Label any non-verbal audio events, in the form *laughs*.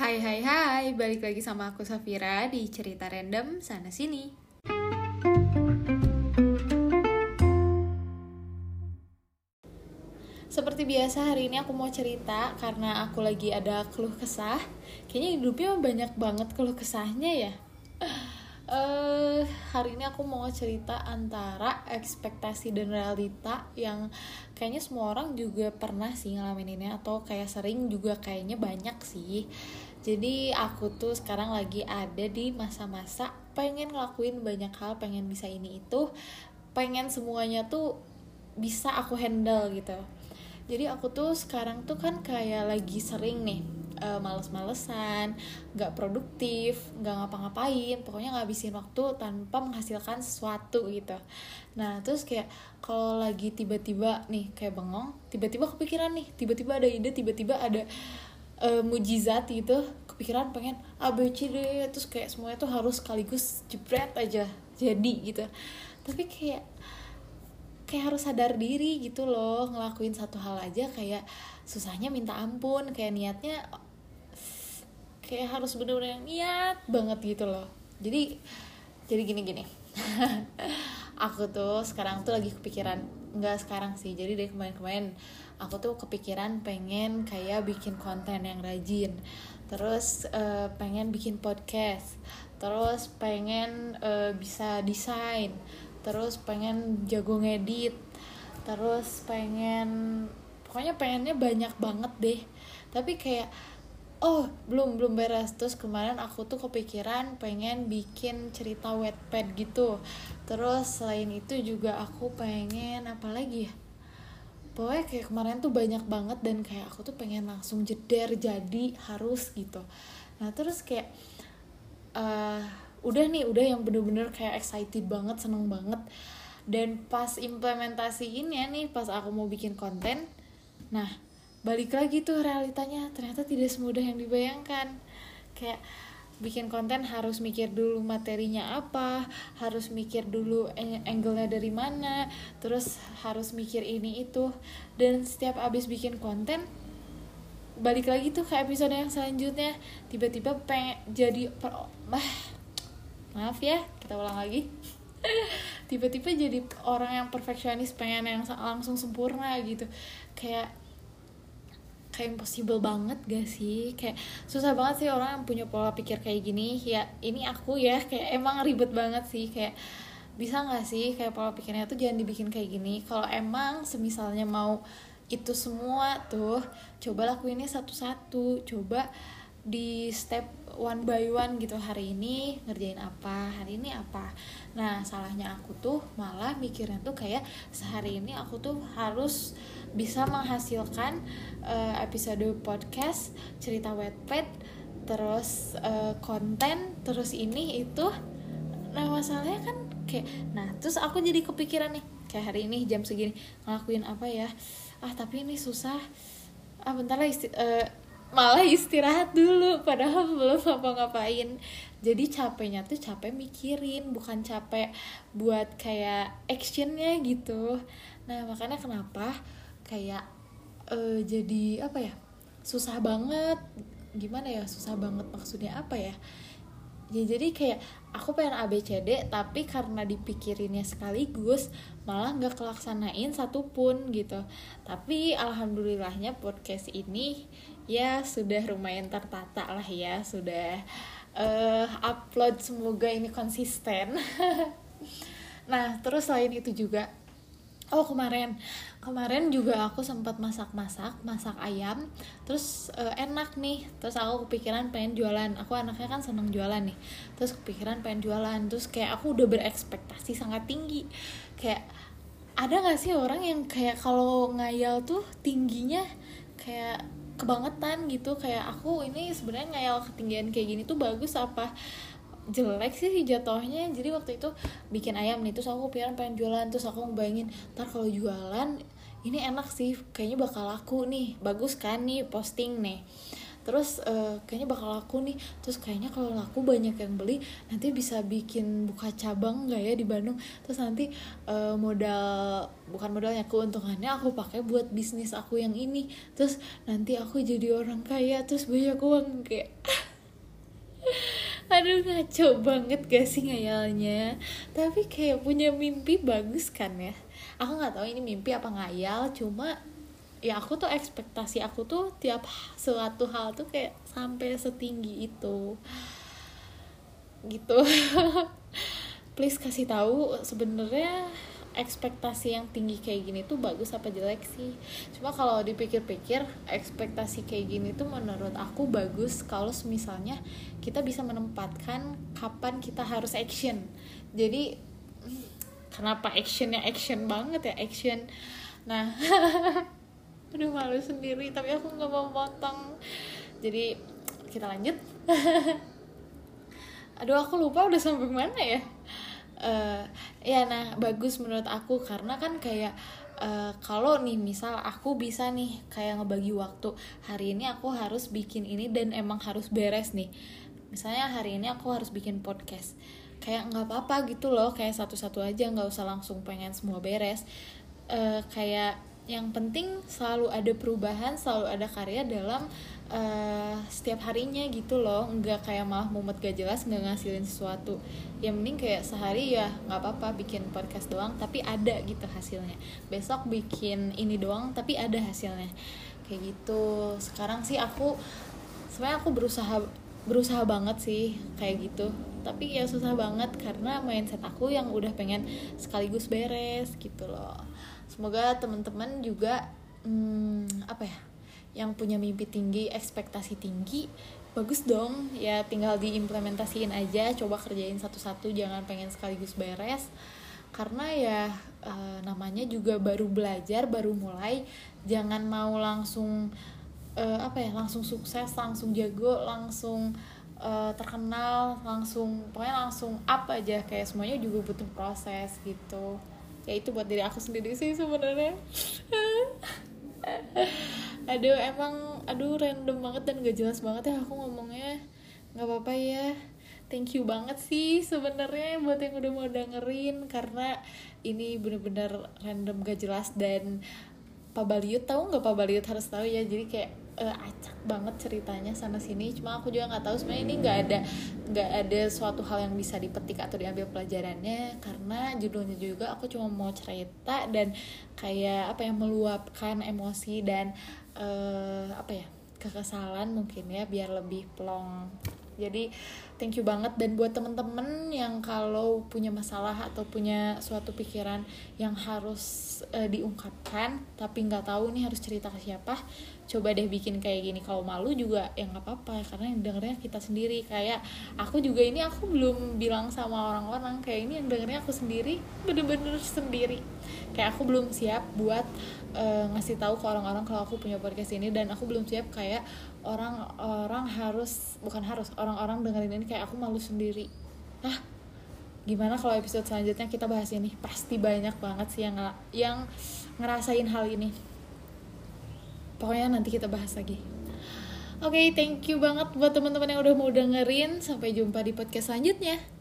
Hai hai hai, balik lagi sama aku Safira di cerita random sana sini. Seperti biasa hari ini aku mau cerita karena aku lagi ada keluh kesah. Kayaknya hidupnya banyak banget keluh kesahnya ya. uh, hari ini aku mau cerita antara ekspektasi dan realita yang kayaknya semua orang juga pernah sih ngalamin ini atau kayak sering juga kayaknya banyak sih. Jadi aku tuh sekarang lagi ada di masa-masa pengen ngelakuin banyak hal, pengen bisa ini itu, pengen semuanya tuh bisa aku handle gitu. Jadi aku tuh sekarang tuh kan kayak lagi sering nih uh, males-malesan, nggak produktif, nggak ngapa-ngapain, pokoknya ngabisin waktu tanpa menghasilkan sesuatu gitu. Nah terus kayak kalau lagi tiba-tiba nih kayak bengong, tiba-tiba kepikiran nih, tiba-tiba ada ide, tiba-tiba ada uh, mujizat gitu, kepikiran pengen A B terus kayak semuanya tuh harus sekaligus jebret aja jadi gitu. Tapi kayak kayak harus sadar diri gitu loh ngelakuin satu hal aja kayak susahnya minta ampun kayak niatnya kayak harus bener-bener niat banget gitu loh jadi jadi gini gini *laughs* aku tuh sekarang tuh lagi kepikiran nggak sekarang sih jadi dari kemarin-kemarin aku tuh kepikiran pengen kayak bikin konten yang rajin terus uh, pengen bikin podcast terus pengen uh, bisa desain terus pengen jago ngedit terus pengen pokoknya pengennya banyak banget deh tapi kayak oh belum belum beres. Terus kemarin aku tuh kepikiran pengen bikin cerita wetpad gitu. Terus selain itu juga aku pengen apa lagi ya? Pokoknya kayak kemarin tuh banyak banget dan kayak aku tuh pengen langsung jeder jadi harus gitu. Nah terus kayak uh, udah nih udah yang bener-bener kayak excited banget seneng banget. Dan pas implementasi ini ya nih pas aku mau bikin konten nah balik lagi tuh realitanya ternyata tidak semudah yang dibayangkan. Kayak bikin konten harus mikir dulu materinya apa harus mikir dulu angle-nya dari mana terus harus mikir ini itu. Dan setiap abis bikin konten balik lagi tuh ke episode yang selanjutnya. Tiba-tiba pengen jadi per bah, maaf ya kita ulang lagi. *laughs* Tiba-tiba jadi orang yang perfeksionis pengen yang langsung sempurna gitu. Kayak kayak impossible banget gak sih? Kayak susah banget sih orang yang punya pola pikir kayak gini. Ya ini aku ya. Kayak emang ribet banget sih. Kayak bisa nggak sih kayak pola pikirnya tuh jangan dibikin kayak gini? Kalau emang semisalnya mau itu semua tuh coba lakuinnya satu-satu. Coba di step one by one gitu. Hari ini ngerjain apa hari ini apa. Nah salahnya aku tuh malah mikirnya tuh kayak sehari ini aku tuh harus bisa menghasilkan uh, episode podcast cerita wetpad terus uh, konten terus ini itu. Nah masalahnya kan kayak nah terus aku jadi kepikiran nih kayak hari ini jam segini ngelakuin apa ya? Ah tapi ini susah. Ah bentar lah isti uh, malah istirahat dulu padahal belum apa ngapain jadi capeknya tuh capek mikirin bukan capek buat kayak actionnya gitu. Nah makanya kenapa kayak uh, jadi apa ya susah banget gimana ya susah banget maksudnya apa ya ya jadi kayak aku pengen ABCD tapi karena dipikirinnya sekaligus malah nggak kelaksanain satupun gitu. Tapi alhamdulillahnya podcast ini ya sudah lumayan tertata lah ya sudah uh, upload semoga ini konsisten. *laughs* Nah terus selain itu juga oh kemarin. Kemarin juga aku sempat masak-masak masak ayam. Terus uh, enak nih. Terus aku kepikiran pengen jualan. Aku anaknya kan seneng jualan nih. Terus kepikiran pengen jualan. Terus kayak aku udah berekspektasi sangat tinggi. Kayak ada gak sih orang yang kayak kalau ngayal tuh tingginya kayak kebangetan gitu? Kayak aku ini sebenarnya ngayal ketinggian kayak gini tuh bagus apa jelek sih jatuhnya. Jadi waktu itu bikin ayam nih terus aku pikiran pengen jualan terus aku ngebayangin ntar kalau jualan ini enak sih kayaknya bakal laku nih bagus kan nih posting nih. Terus uh, kayaknya bakal laku nih terus kayaknya kalau laku banyak yang beli nanti bisa bikin buka cabang nggak ya di Bandung? Terus nanti uh, modal bukan modalnya keuntungannya aku pakai buat bisnis aku yang ini. Terus nanti aku jadi orang kaya terus banyak uang kayak *laughs* aduh ngaco banget gak sih ngayalnya? Tapi kayak punya mimpi bagus kan ya? Aku nggak tahu ini mimpi apa ngayal cuma ya aku tuh ekspektasi aku tuh tiap suatu hal tuh kayak sampai setinggi itu. Gitu. *laughs* Please kasih tahu sebenarnya ekspektasi yang tinggi kayak gini tuh bagus apa jelek sih? Cuma kalau dipikir-pikir ekspektasi kayak gini tuh menurut aku bagus kalau misalnya kita bisa menempatkan kapan kita harus action. Jadi kenapa actionnya action banget ya? Action. Nah *laughs* aduh malu sendiri tapi aku nggak mau potong jadi kita lanjut. *laughs* Aduh aku lupa udah sampai mana ya uh, ya nah bagus menurut aku karena kan kayak uh, kalau nih misal aku bisa nih kayak ngebagi waktu hari ini aku harus bikin ini dan emang harus beres nih. Misalnya hari ini aku harus bikin podcast. Kayak nggak apa-apa gitu loh kayak satu-satu aja nggak usah langsung pengen semua beres. Uh, kayak yang penting selalu ada perubahan selalu ada karya dalam uh, setiap harinya gitu loh. Nggak kayak malah mumet gak jelas nggak ngasilin sesuatu. Yang mending kayak sehari ya nggak apa-apa bikin podcast doang tapi ada gitu hasilnya. Besok bikin ini doang tapi ada hasilnya. Kayak gitu. Sekarang sih aku sebenarnya aku berusaha berusaha banget sih kayak gitu. Tapi ya susah banget karena mindset aku yang udah pengen sekaligus beres gitu loh. Semoga teman-teman juga hmm, apa ya yang punya mimpi tinggi ekspektasi tinggi bagus dong. Ya tinggal diimplementasiin aja coba kerjain satu-satu jangan pengen sekaligus beres. Karena ya e, namanya juga baru belajar baru mulai jangan mau langsung e, apa ya langsung sukses langsung jago langsung e, terkenal langsung pokoknya langsung apa aja. Kayak semuanya juga butuh proses gitu. Ya itu buat diri aku sendiri sih sebenarnya *laughs* aduh emang aduh random banget dan gak jelas banget ya aku ngomongnya. Nggak apa-apa ya. Thank you banget sih sebenarnya buat yang udah mau dengerin karena ini bener-bener random gak jelas dan Pak Baliut tahu nggak Pak Baliut harus tahu ya? Jadi kayak uh, acak banget ceritanya sana sini. Cuma aku juga nggak tahu sebenarnya ini nggak ada nggak ada suatu hal yang bisa dipetik atau diambil pelajarannya karena judulnya juga aku cuma mau cerita dan kayak apa yang meluapkan emosi dan uh, apa ya kekesalan mungkin ya biar lebih plong. Jadi thank you banget. Dan buat temen-temen yang kalau punya masalah atau punya suatu pikiran yang harus uh, diungkapkan tapi nggak tahu nih harus cerita ke siapa coba deh bikin kayak gini. Kalau malu juga ya nggak apa-apa. Karena yang dengernya kita sendiri. Kayak aku juga ini aku belum bilang sama orang-orang kayak ini yang dengernya aku sendiri bener-bener sendiri. Kayak aku belum siap buat uh, ngasih tahu ke orang-orang kalau aku punya podcast ini. Dan aku belum siap kayak orang-orang harus bukan harus orang-orang dengerin ini kayak aku malu sendiri. Ah gimana kalau episode selanjutnya kita bahas ini? Pasti banyak banget sih yang yang ngerasain hal ini. Pokoknya nanti kita bahas lagi. Oke, okay, thank you banget buat teman-teman yang udah mau dengerin. Sampai jumpa di podcast selanjutnya.